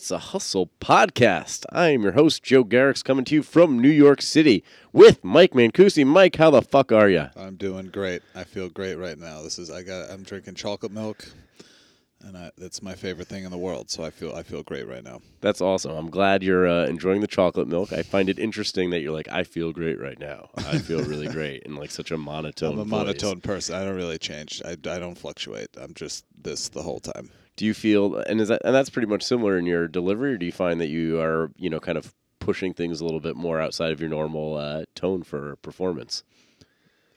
It's a Hustle podcast. I am your host, Joe Garrix, coming to you from New York City with Mike Mancusi. Mike, how the fuck are you? I'm doing great. I feel great right now. This is I got I'm drinking chocolate milk, and I, that's my favorite thing in the world. So I feel I feel great right now. That's awesome. I'm glad you're uh, enjoying the chocolate milk. I find it interesting that you're like, I feel great right now. I feel really great, in like such a monotone. I'm a voice. monotone person. I don't really change. I, I don't fluctuate. I'm just this the whole time. Do you feel, and is that, and that's pretty much similar in your delivery, or do you find that you are, you know, kind of pushing things a little bit more outside of your normal uh, tone for performance?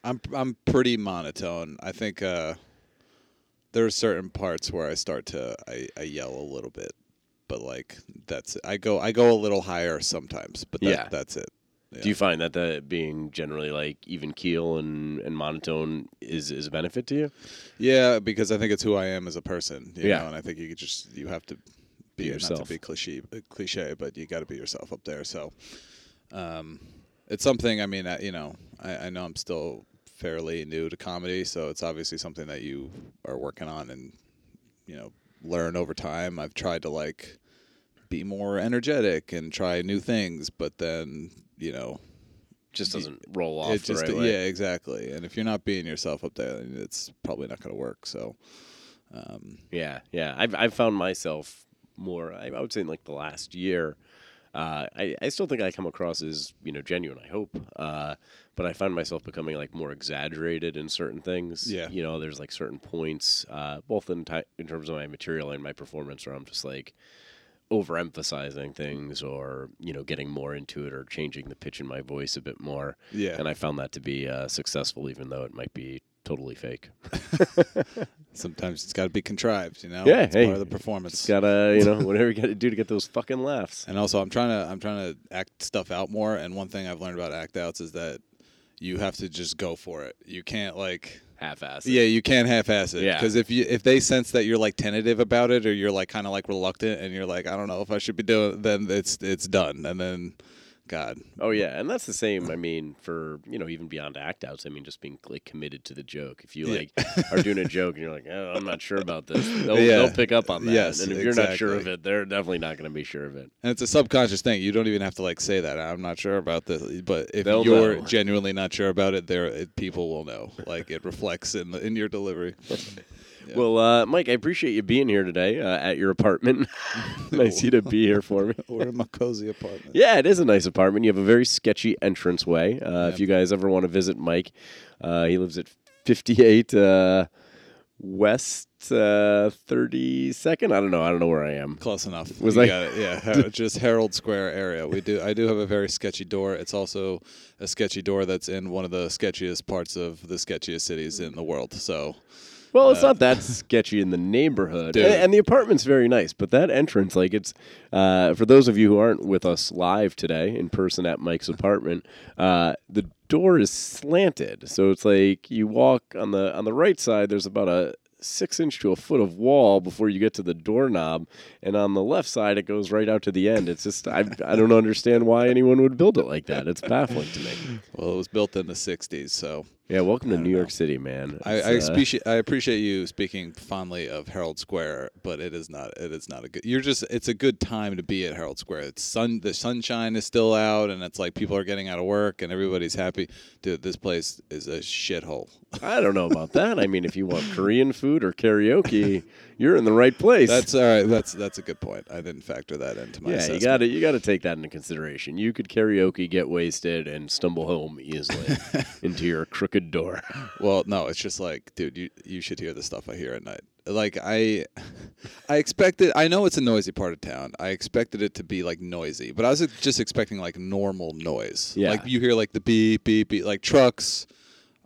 I'm I'm pretty monotone. I think uh, there are certain parts where I start to I, I yell a little bit, but like that's it. I go I go a little higher sometimes, but that, Yeah. that's it. Do you find that the being generally like even keel and, and monotone is, is a benefit to you? Yeah, because I think it's who I am as a person. You Yeah. know, and I think you could just you have to Be be, not to be cliche, cliche, but you got to be yourself up there. So, um, it's something. I mean, I, you know, I, I know I'm still fairly new to comedy, so it's obviously something that you are working on and you know learn over time. I've tried to like be more energetic and try new things, but then you know Just doesn't roll off it just right way. yeah exactly and if you're not being yourself up there then it's probably not going to work so um, Yeah, yeah. I've I've found myself more. I, I would say in like the last year. Uh, I I still think I come across as you know genuine. I hope, uh, but I find myself becoming like more exaggerated in certain things. Yeah. you know, there's like certain points, uh, both in in terms of my material and my performance, where I'm just like overemphasizing things, or you know, getting more into it, or changing the pitch in my voice a bit more. yeah And I found that to be uh, successful, even though it might be totally fake. sometimes it's got to be contrived you know Yeah, it's hey, part of the performance gotta, you know, whatever you gotta do to get those fucking laughs. and also i'm trying to i'm trying to act stuff out more and one thing i've learned about act outs is that you have to just go for it you can't like Half-assed. yeah you can't half-ass it Yeah. because if you if they sense that you're like tentative about it or you're like kind of like reluctant and you're like i don't know if i should be doing then it's it's done and then god Oh yeah, and that's the same. I mean, for you know, even beyond act outs. I mean, just being like committed to the joke. If you Yeah. like are doing a joke and you're like, oh, I'm not sure about this, they'll, Yeah. they'll pick up on that. Yes, and if you're not sure of it, they're definitely not going to be sure of it. And it's a subconscious thing. You don't even have to like say that. I'm not sure about this, but if They'll you're know. genuinely not sure about it, there people will know. Like it reflects in the, in your delivery. Yeah. Well, uh, Mike, I appreciate you being here today uh, at your apartment. nice you to be here for me. We're in my cozy apartment. Yeah, it is a nice apartment. You have a very sketchy entranceway. Uh, If you guys ever want to visit Mike, uh, he lives at 58 uh, West uh, 32nd. I don't know. I don't know where I am. Close enough. Was I- got it. Yeah, just Herald Square area. We do. I do have a very sketchy door. It's also a sketchy door that's in one of the sketchiest parts of the sketchiest cities in the world. So Well, it's Uh, not that sketchy in the neighborhood, and, and the apartment's very nice. But that entrance, like it's uh, for those of you who aren't with us live today in person at Mike's apartment, uh, the door is slanted, so it's like you walk on the on the right side. There's about a six inch to a foot of wall before you get to the doorknob, and on the left side it goes right out to the end. It's just I I don't understand why anyone would build it like that. It's baffling to me. well, it was built in the '60s. So Yeah, welcome to New York. City, man. I, I, uh, appreciate I appreciate you speaking fondly of Herald Square, but it is not it is not a good. You're just it's a good time to be at Herald Square. It's sun the sunshine is still out, and it's like people are getting out of work and everybody's happy. Dude, this place is a shithole. I don't know about that. I mean, if you want Korean food or karaoke, you're in the right place. That's all right. That's that's a good point. I didn't factor that into my. yeah, you got to you got to take that into consideration. You could karaoke, get wasted, and stumble home easily into your crooked door. Well, no, it's just like, dude, you you should hear the stuff I hear at night. Like I, I expected. I know it's a noisy part of town. I expected it to be like noisy, but I was just expecting like normal noise. Yeah. Like you hear like the beep beep beep, like trucks,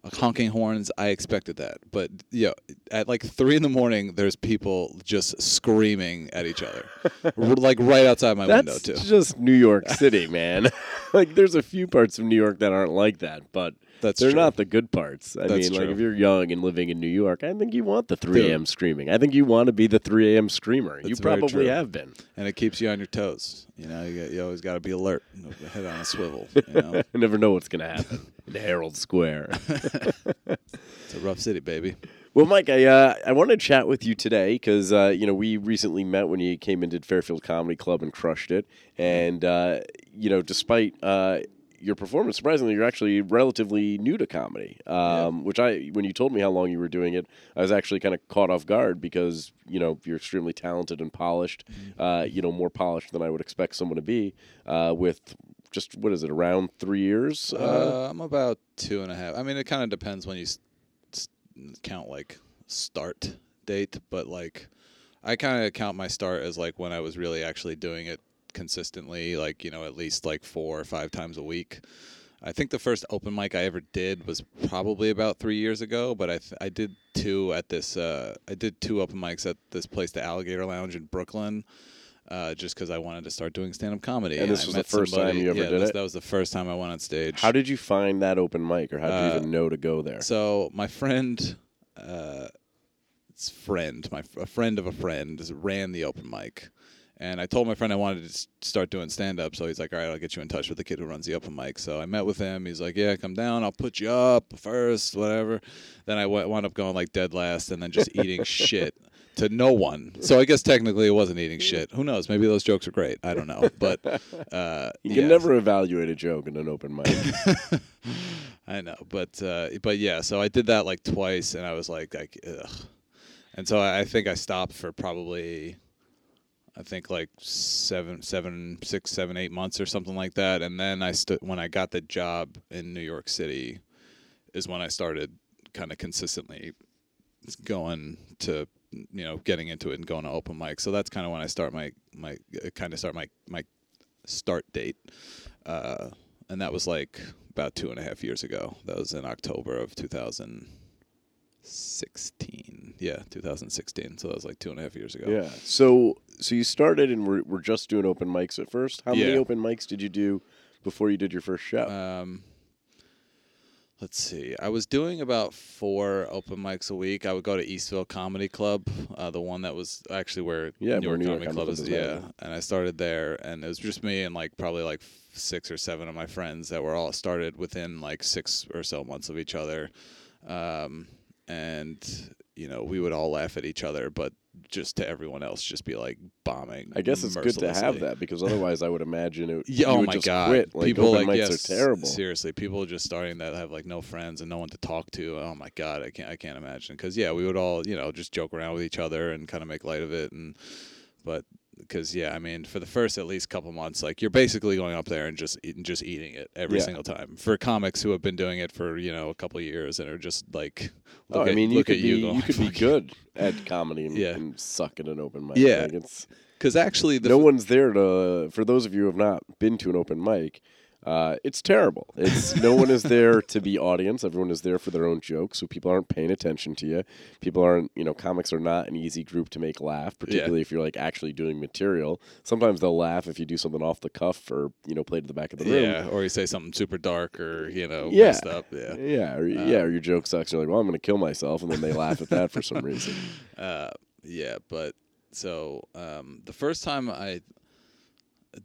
uh, honking horns. I expected that, but yeah, at like three in the morning, there's people just screaming at each other, R- like right outside my window That's too. just New York City, man. like, there's a few parts of New York that aren't like that, but That's they're true. not the good parts. I That's mean, like if you're young and living in New York, I think you want the 3 a.m. screaming. I think you want to be the 3 a.m. screamer. you That's very probably have been. and it keeps you on your toes. You know, you, got, you always got to be alert, head on a swivel. You know, I never know what's going to happen in Herald Square. it's a rough city, baby. Well, Mike, I uh, I wanted to chat with you today because uh, you know we recently met when you came into Fairfield Comedy Club and crushed it, and uh, you know despite uh, your performance, surprisingly, you're actually relatively new to comedy. Um, Which I, when you told me how long you were doing it, I was actually kind of caught off guard because you know you're extremely talented and polished. Uh, you know, more polished than I would expect someone to be. Uh, with just what is it, around three years? Uh, I'm about two and a half. I mean, it kind of depends when you s- s- count like start date, but like I kind of count my start as like when I was really actually doing it consistently, like you know at least like four or five times a week. I think the first open mic I ever did was probably about three years ago, but I th- I did two at this uh, I did two open mics at this place, the Alligator Lounge in Brooklyn. Uh, just because I wanted to start doing stand-up comedy, And this I was the first time somebody- you ever yeah, did this- it? That was the first time I went on stage. how did you find that open mic, or how did you Uh, even know to go there? So my friend, uh, it's friend, my a friend of a friend, ran the open mic, and I told my friend I wanted to start doing stand up. So he's like, "All right, I'll get you in touch with the kid who runs the open mic." So I met with him. He's like, "Yeah, come down. I'll put you up first, whatever." Then I w- wound up going like dead last, and then just eating shit. To no one, so I guess technically it wasn't eating shit. Who knows? Maybe those jokes are great. I don't know, but uh, you can yeah. never evaluate a joke in an open mic. I know, but uh, but yeah, so I did that like twice, and I was like, like, ugh. and so I, I think I stopped for probably, I think like seven, seven, six, seven, eight months or something like that, and then I when I got the job in New York City, is when I started kind of consistently going to you know getting into it and going to open mic. So that's kind of when I start my my kind of start my my start date, uh, and that was like about two and a half years ago. That was in October of 2016. Yeah, 2016. So that was like two and a half years ago. yeah. So so you started and we're, we're just doing open mics at first. How many open mics did you do before you did your first show? Um, let's see. I was doing about four open mics a week. I would go to Eastville Comedy Club, uh, the one that was actually where Yeah, New York New York Comedy Comedy Club Club is. is Yeah, now. and I started there, and it was just me and like probably like six or seven of my friends that were all started within like six or so months of each other, um, and you know we would all laugh at each other, but just to everyone else, just be like bombing. I guess it's good to have that because otherwise I would imagine it. Yeah, you oh would my just god! Quit. Like, people like mics yes, are terrible. Seriously, people just starting that have like no friends and no one to talk to. Oh my god, I can't I can't imagine. Because yeah, we would all you know just joke around with each other and kind of make light of it, and but because yeah, I mean for the first at least couple months, like you're basically going up there and just eating just eating it every Yeah. single time. For comics who have been doing it for you know a couple of years and are just like, Oh, look I at, mean, you could be you, you, could be good at comedy and, Yeah. and suck at an open mic. Yeah. Because actually, no f- one's there to. For those of you who have not been to an open mic, uh, it's terrible. It's no one is there to be audience. Everyone is there for their own jokes, so people aren't paying attention to you. People aren't, you know, comics are not an easy group to make laugh, particularly if you're like actually doing material. Sometimes they'll laugh if you do something off the cuff or you know play to the back of the room. yeah, or you say something super dark or you know Yeah. messed up. Yeah. Yeah, or, yeah, or your joke sucks. You're like, well, I'm going to kill myself, and then they laugh at that for some reason. Uh, yeah, but so um, the first time I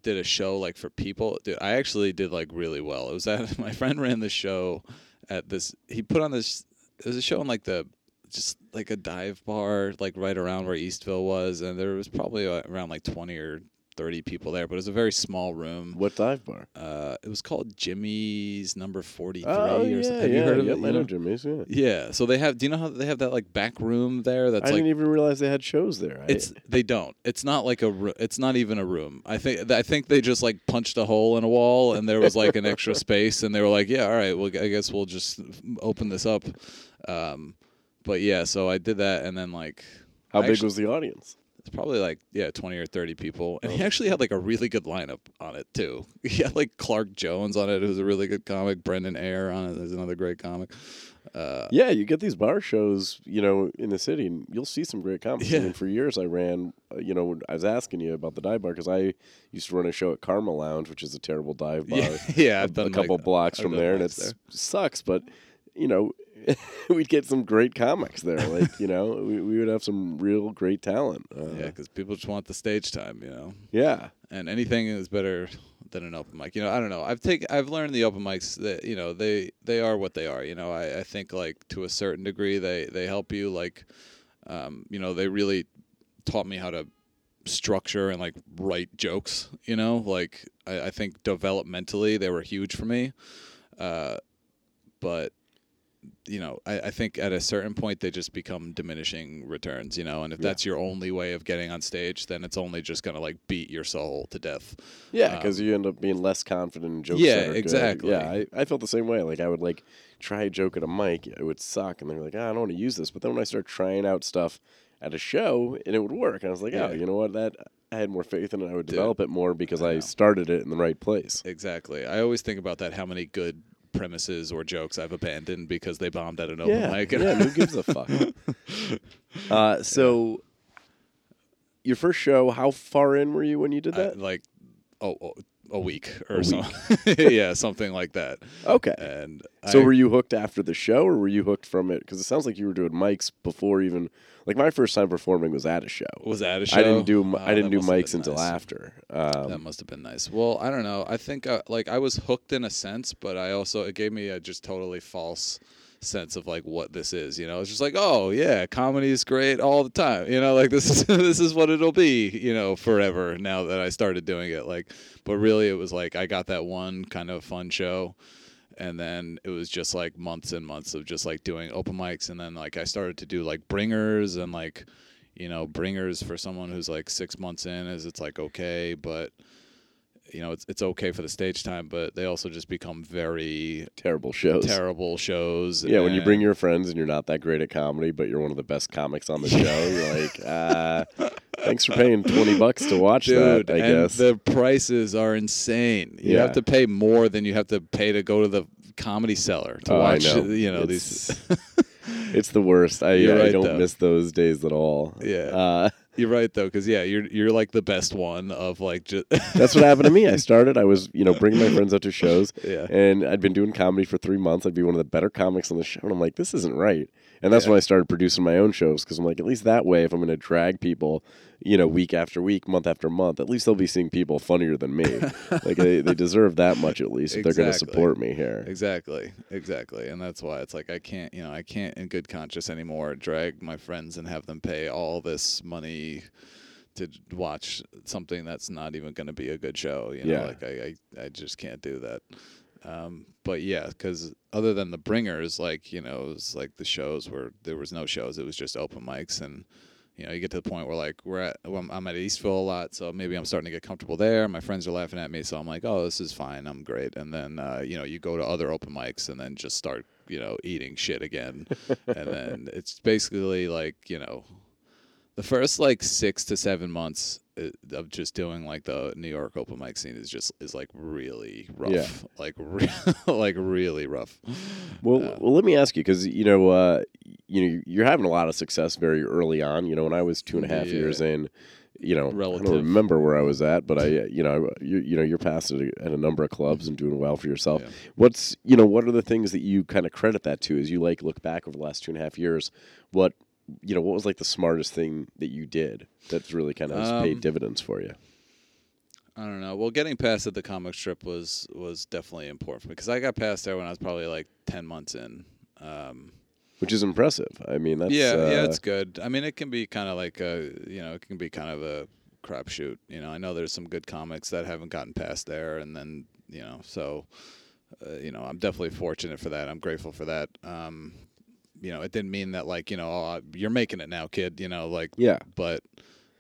did a show like for people, dude, I actually did like really well. It was that my friend ran the show at this. He put on this. It was a show in like the just like a dive bar, like right around where Eastville was, and there was probably uh, around like twenty or thirty people there, but it was a very small room. What dive bar? Uh, it was called Jimmy's Number Forty Three. Oh or yeah, something. Have yeah, you heard of yep, it? I know? Jimmy's. Yeah. Yeah. So they have. Do you know how they have that like back room there? That's I like didn't even realize they had shows there. I- it's they don't. It's not like a. ro- It's not even a room. I think. I think they just like punched a hole in a wall, and there was like an extra space, and they were like, "Yeah, all right. Well, I guess we'll just open this up." Um, but yeah, so I did that, and then like how I big actually- was the audience? It's probably like yeah, twenty or thirty people, and he Oh. actually had like a really good lineup on it too. He had like Clark Jones on it, who's a really good comic. Brendan Ayer on it, who's another great comic. Uh, Yeah, you get these bar shows, you know, in the city, and you'll see some great comics. I mean, for years I ran, uh, you know, I was asking you about the dive bar because I used to run a show at Karma Lounge, which is a terrible dive bar. yeah, yeah, a, I've done a couple like, blocks I've from there, and it there. sucks. But you know, we'd get some great comics there. Like you know, we, we would have some real great talent. Uh, Yeah, because people just want the stage time, you know. yeah. and anything is better than an open mic. You know, I don't know. I've taken I've learned the open mics that you know they they are what they are. You know, I, I think like to a certain degree they they help you like, um, you know, they really taught me how to structure and like write jokes. You know, like I, I think developmentally they were huge for me, uh, but you know, I, I think at a certain point they just become diminishing returns, you know, and if Yeah. that's your only way of getting on stage, then it's only just gonna like beat your soul to death. Yeah, because you end up being less confident in jokes. Um, Yeah, good. exactly. Yeah, I, I felt the same way. Like I would like try a joke at a mic, it would suck, and they're like, ah, I don't want to use this. But then when I started trying out stuff at a show, and it would work, and I was like, Yeah. oh, you know what? That I had more faith in it. I would Dude, develop it more because I I started it in the right place. Exactly. I always think about that. How many good premises or jokes I've abandoned because they bombed at an open yeah, mic. yeah. Who gives a fuck? uh, so. Your first show, how far in were you when you did I- that? like, oh, oh, a week or A something. yeah, something like that. okay. And So I, were you hooked after the show, or were you hooked from it? Because it sounds like you were doing mics before even. Like my first time performing was at a show. was at a show? I didn't do Oh, I didn't do mics until nice. after. That Um, must have been nice. Well, I don't know. I think uh, like I was hooked in a sense, but I also it gave me a just totally false sense of like what this is. You know, it's just like, oh yeah, comedy is great all the time. You know, like this is this is what it'll be. You know, forever now that I started doing it. Like, but really, it was like I got that one kind of fun show. And then it was just like months and months of just like doing open mics, and then like I started to do like bringers and like, you know, bringers for someone who's like six months in is it's like okay, but you know, it's it's okay for the stage time, but they also just become very terrible shows. terrible shows. Yeah, when you bring your friends and you're not that great at comedy, but you're one of the best comics on the show, you're like, uh, thanks for paying twenty bucks to watch Dude, that. I and guess. the prices are insane. You Yeah. have to pay more than you have to pay to go to the comedy cellar to Oh, watch. know. You know It's- these. it's the worst. I, You're I don't though. miss those days at all. Yeah. Uh, You're right though, because yeah, you're you're like the best one of like just. that's what happened to me. I started. I was, you know, bringing my friends out to shows, Yeah. and I'd been doing comedy for three months. I'd be one of the better comics on the show, and I'm like, this isn't right. And that's Yeah. when I started producing my own shows because I'm like, at least that way, if I'm going to drag people, you know, week after week, month after month, at least they'll be seeing people funnier than me. like they, they deserve that much at least if they're going to support me here. Exactly, exactly, and that's why it's like I can't, you know, I can't in good conscience anymore drag my friends and have them pay all this money to watch something that's not even going to be a good show. You know, Yeah. like I, I, I just can't do that. Um, but yeah, because other than the bringers, like you know, it was like the shows where there was no shows; it was just open mics, and you know, you get to the point where like we're at, well, I'm- I'm at Eastville a lot, so maybe I'm starting to get comfortable there. My friends are laughing at me, so I'm like, oh, this is fine, I'm great. And then uh, you know, you go to other open mics and then just start, you know, eating shit again, and then it's basically like you know, the first like six to seven months uh, of just doing like the New York open mic scene is just is like really rough, Yeah. like re- like really rough. Well, Uh, well, let me ask you because you know, uh, you know, you're having a lot of success very early on. You know, when I was two and a half Yeah. years in, you know, I don't remember where I was at, but I, you know, you, you know, you're past at a, at a number of clubs and doing well for yourself. Yeah. What's, you know, what are the things that you kind of credit that to as you like look back over the last two and a half years? What, you know, what was like the smartest thing that you did that's really kind of has paid Um, dividends for you? I don't know. Well, getting past at the comic strip was was definitely important for me because I got past there when I was probably like ten months in. Um, Which is impressive. I mean, that's yeah, uh, yeah, it's good. I mean, it can be kind of like a you know, it can be kind of a crapshoot. You know, I know there's some good comics that haven't gotten past there, and then you know, so uh, you know, I'm definitely fortunate for that. I'm grateful for that. Um, you know, it didn't mean that like you know, oh, you're making it now, kid. You know, like, yeah. but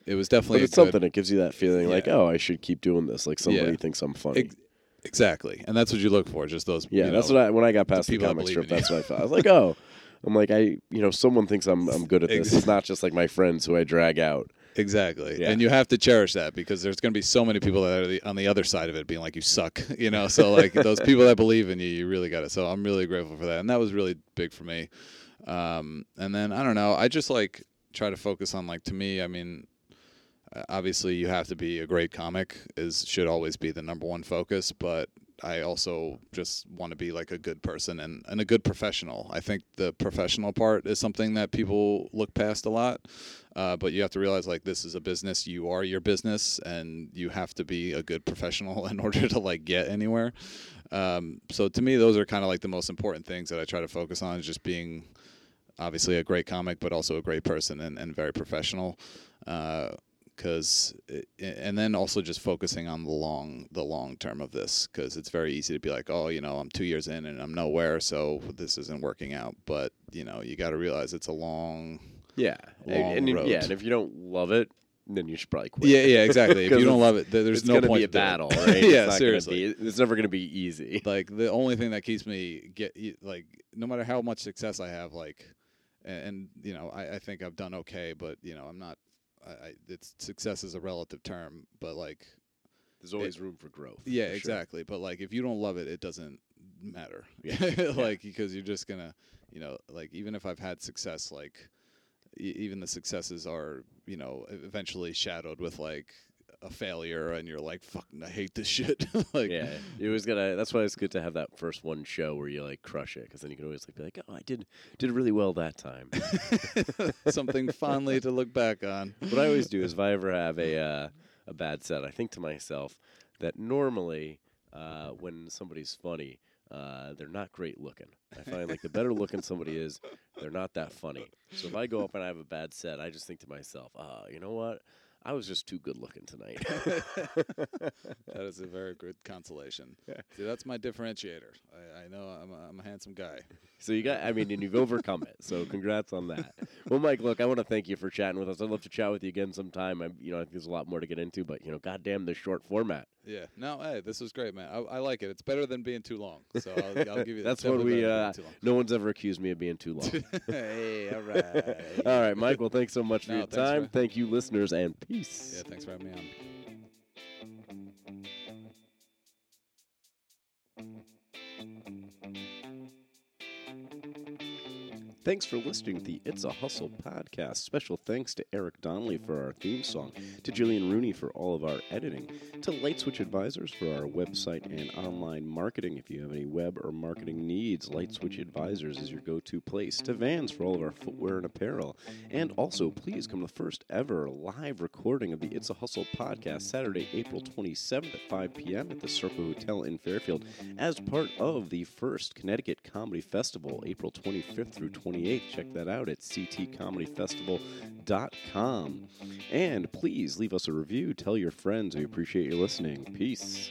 it was definitely But it's good- something that gives you that feeling like, oh, I should keep doing this. Like somebody Yeah. thinks I'm funny. Ex- Exactly, and that's what you look for. Just those. Yeah, that's know, what I when I got past the that comic strip. That's what I felt. I was like, oh, I'm like I, you know, someone thinks I'm I'm good at this. Ex- It's not just like my friends who I drag out. Exactly, Yeah. and you have to cherish that because there's going to be so many people that are the, on the other side of it, being like, "You suck," you know. So like those people that believe in you, you really got it. So I'm really grateful for that, and that was really big for me. Um, and then I don't know, I just like try to focus on like to me. I mean, uh, obviously you have to be a great comic is should always be the number one focus, but I also just want to be like a good person and, and a good professional. I think the professional part is something that people look past a lot. Uh, but you have to realize like this is a business. You are your business, and you have to be a good professional in order to like get anywhere. Um, so to me, those are kind of like the most important things that I try to focus on. Is just being obviously a great comic, but also a great person and, and very professional. Uh, because and then also just focusing on the long the long term of this because it's very easy to be like oh you know I'm two years in and I'm nowhere so this isn't working out but you know you got to realize it's a long Yeah, Long and, and road. yeah, and if you don't love it, then you should probably quit. yeah yeah exactly if you don't love it there- there's it's no gonna point be a to it. battle, right? yeah it's seriously Gonna be, it's never going to be easy. like the only thing that keeps me get like no matter how much success I have like and, and you know I, I think I've done okay but you know I'm not I, I it's success is a relative term but like There's always room for growth. yeah for sure. exactly but like if you don't love it it doesn't matter Yeah. like because you're just gonna you know like even if I've had success like e- even the successes are you know eventually shadowed with like a failure and you're like fucking I hate this shit like yeah, it was gonna. That's why it's good to have that first one show where you like crush it, because then you can always like be like, oh, I did did really well that time. something fondly to look back on. what I always do is if I ever have a uh, a bad set, I think to myself that normally uh, when somebody's funny, uh, they're not great looking. I find like the better looking somebody is, they're not that funny. So if I go up and I have a bad set, I just think to myself, ah, you know what? I was just too good looking tonight. That is a very good consolation. See, that's my differentiator. I, I know I'm a, I'm a handsome guy. So you got, I mean, and you've overcome it. So congrats on that. Well, Mike, look, I want to thank you for chatting with us. I'd love to chat with you again sometime. I, you know, I think there's a lot more to get into, but you know, goddamn this short format. Yeah. No, hey, this was great, man. I, I like it. It's better than being too long. So I'll, I'll give you. That's what we. Uh, no one's ever accused me of being too long. hey, all right. All right, Mike. Well, thanks so much for No, your time. for- Thank you, listeners, and peace. Yeah, thanks for having me on. Thanks for listening to the It's a Hustle podcast. Special thanks to Eric Donnelly for our theme song, to Jillian Rooney for all of our editing, to Light Switch Advisors for our website and online marketing. If you have any web or marketing needs, Light Switch Advisors is your go to place, to Vans for all of our footwear and apparel. And also, please come to the first ever live recording of the It's a Hustle podcast, Saturday, April 27th at 5 p.m. at the Circle Hotel in Fairfield, as part of the first Connecticut Comedy Festival, April 25th through 28th. Check that out at ctcomedyfestival.com. And please leave us a review. Tell your friends. We appreciate you listening. Peace.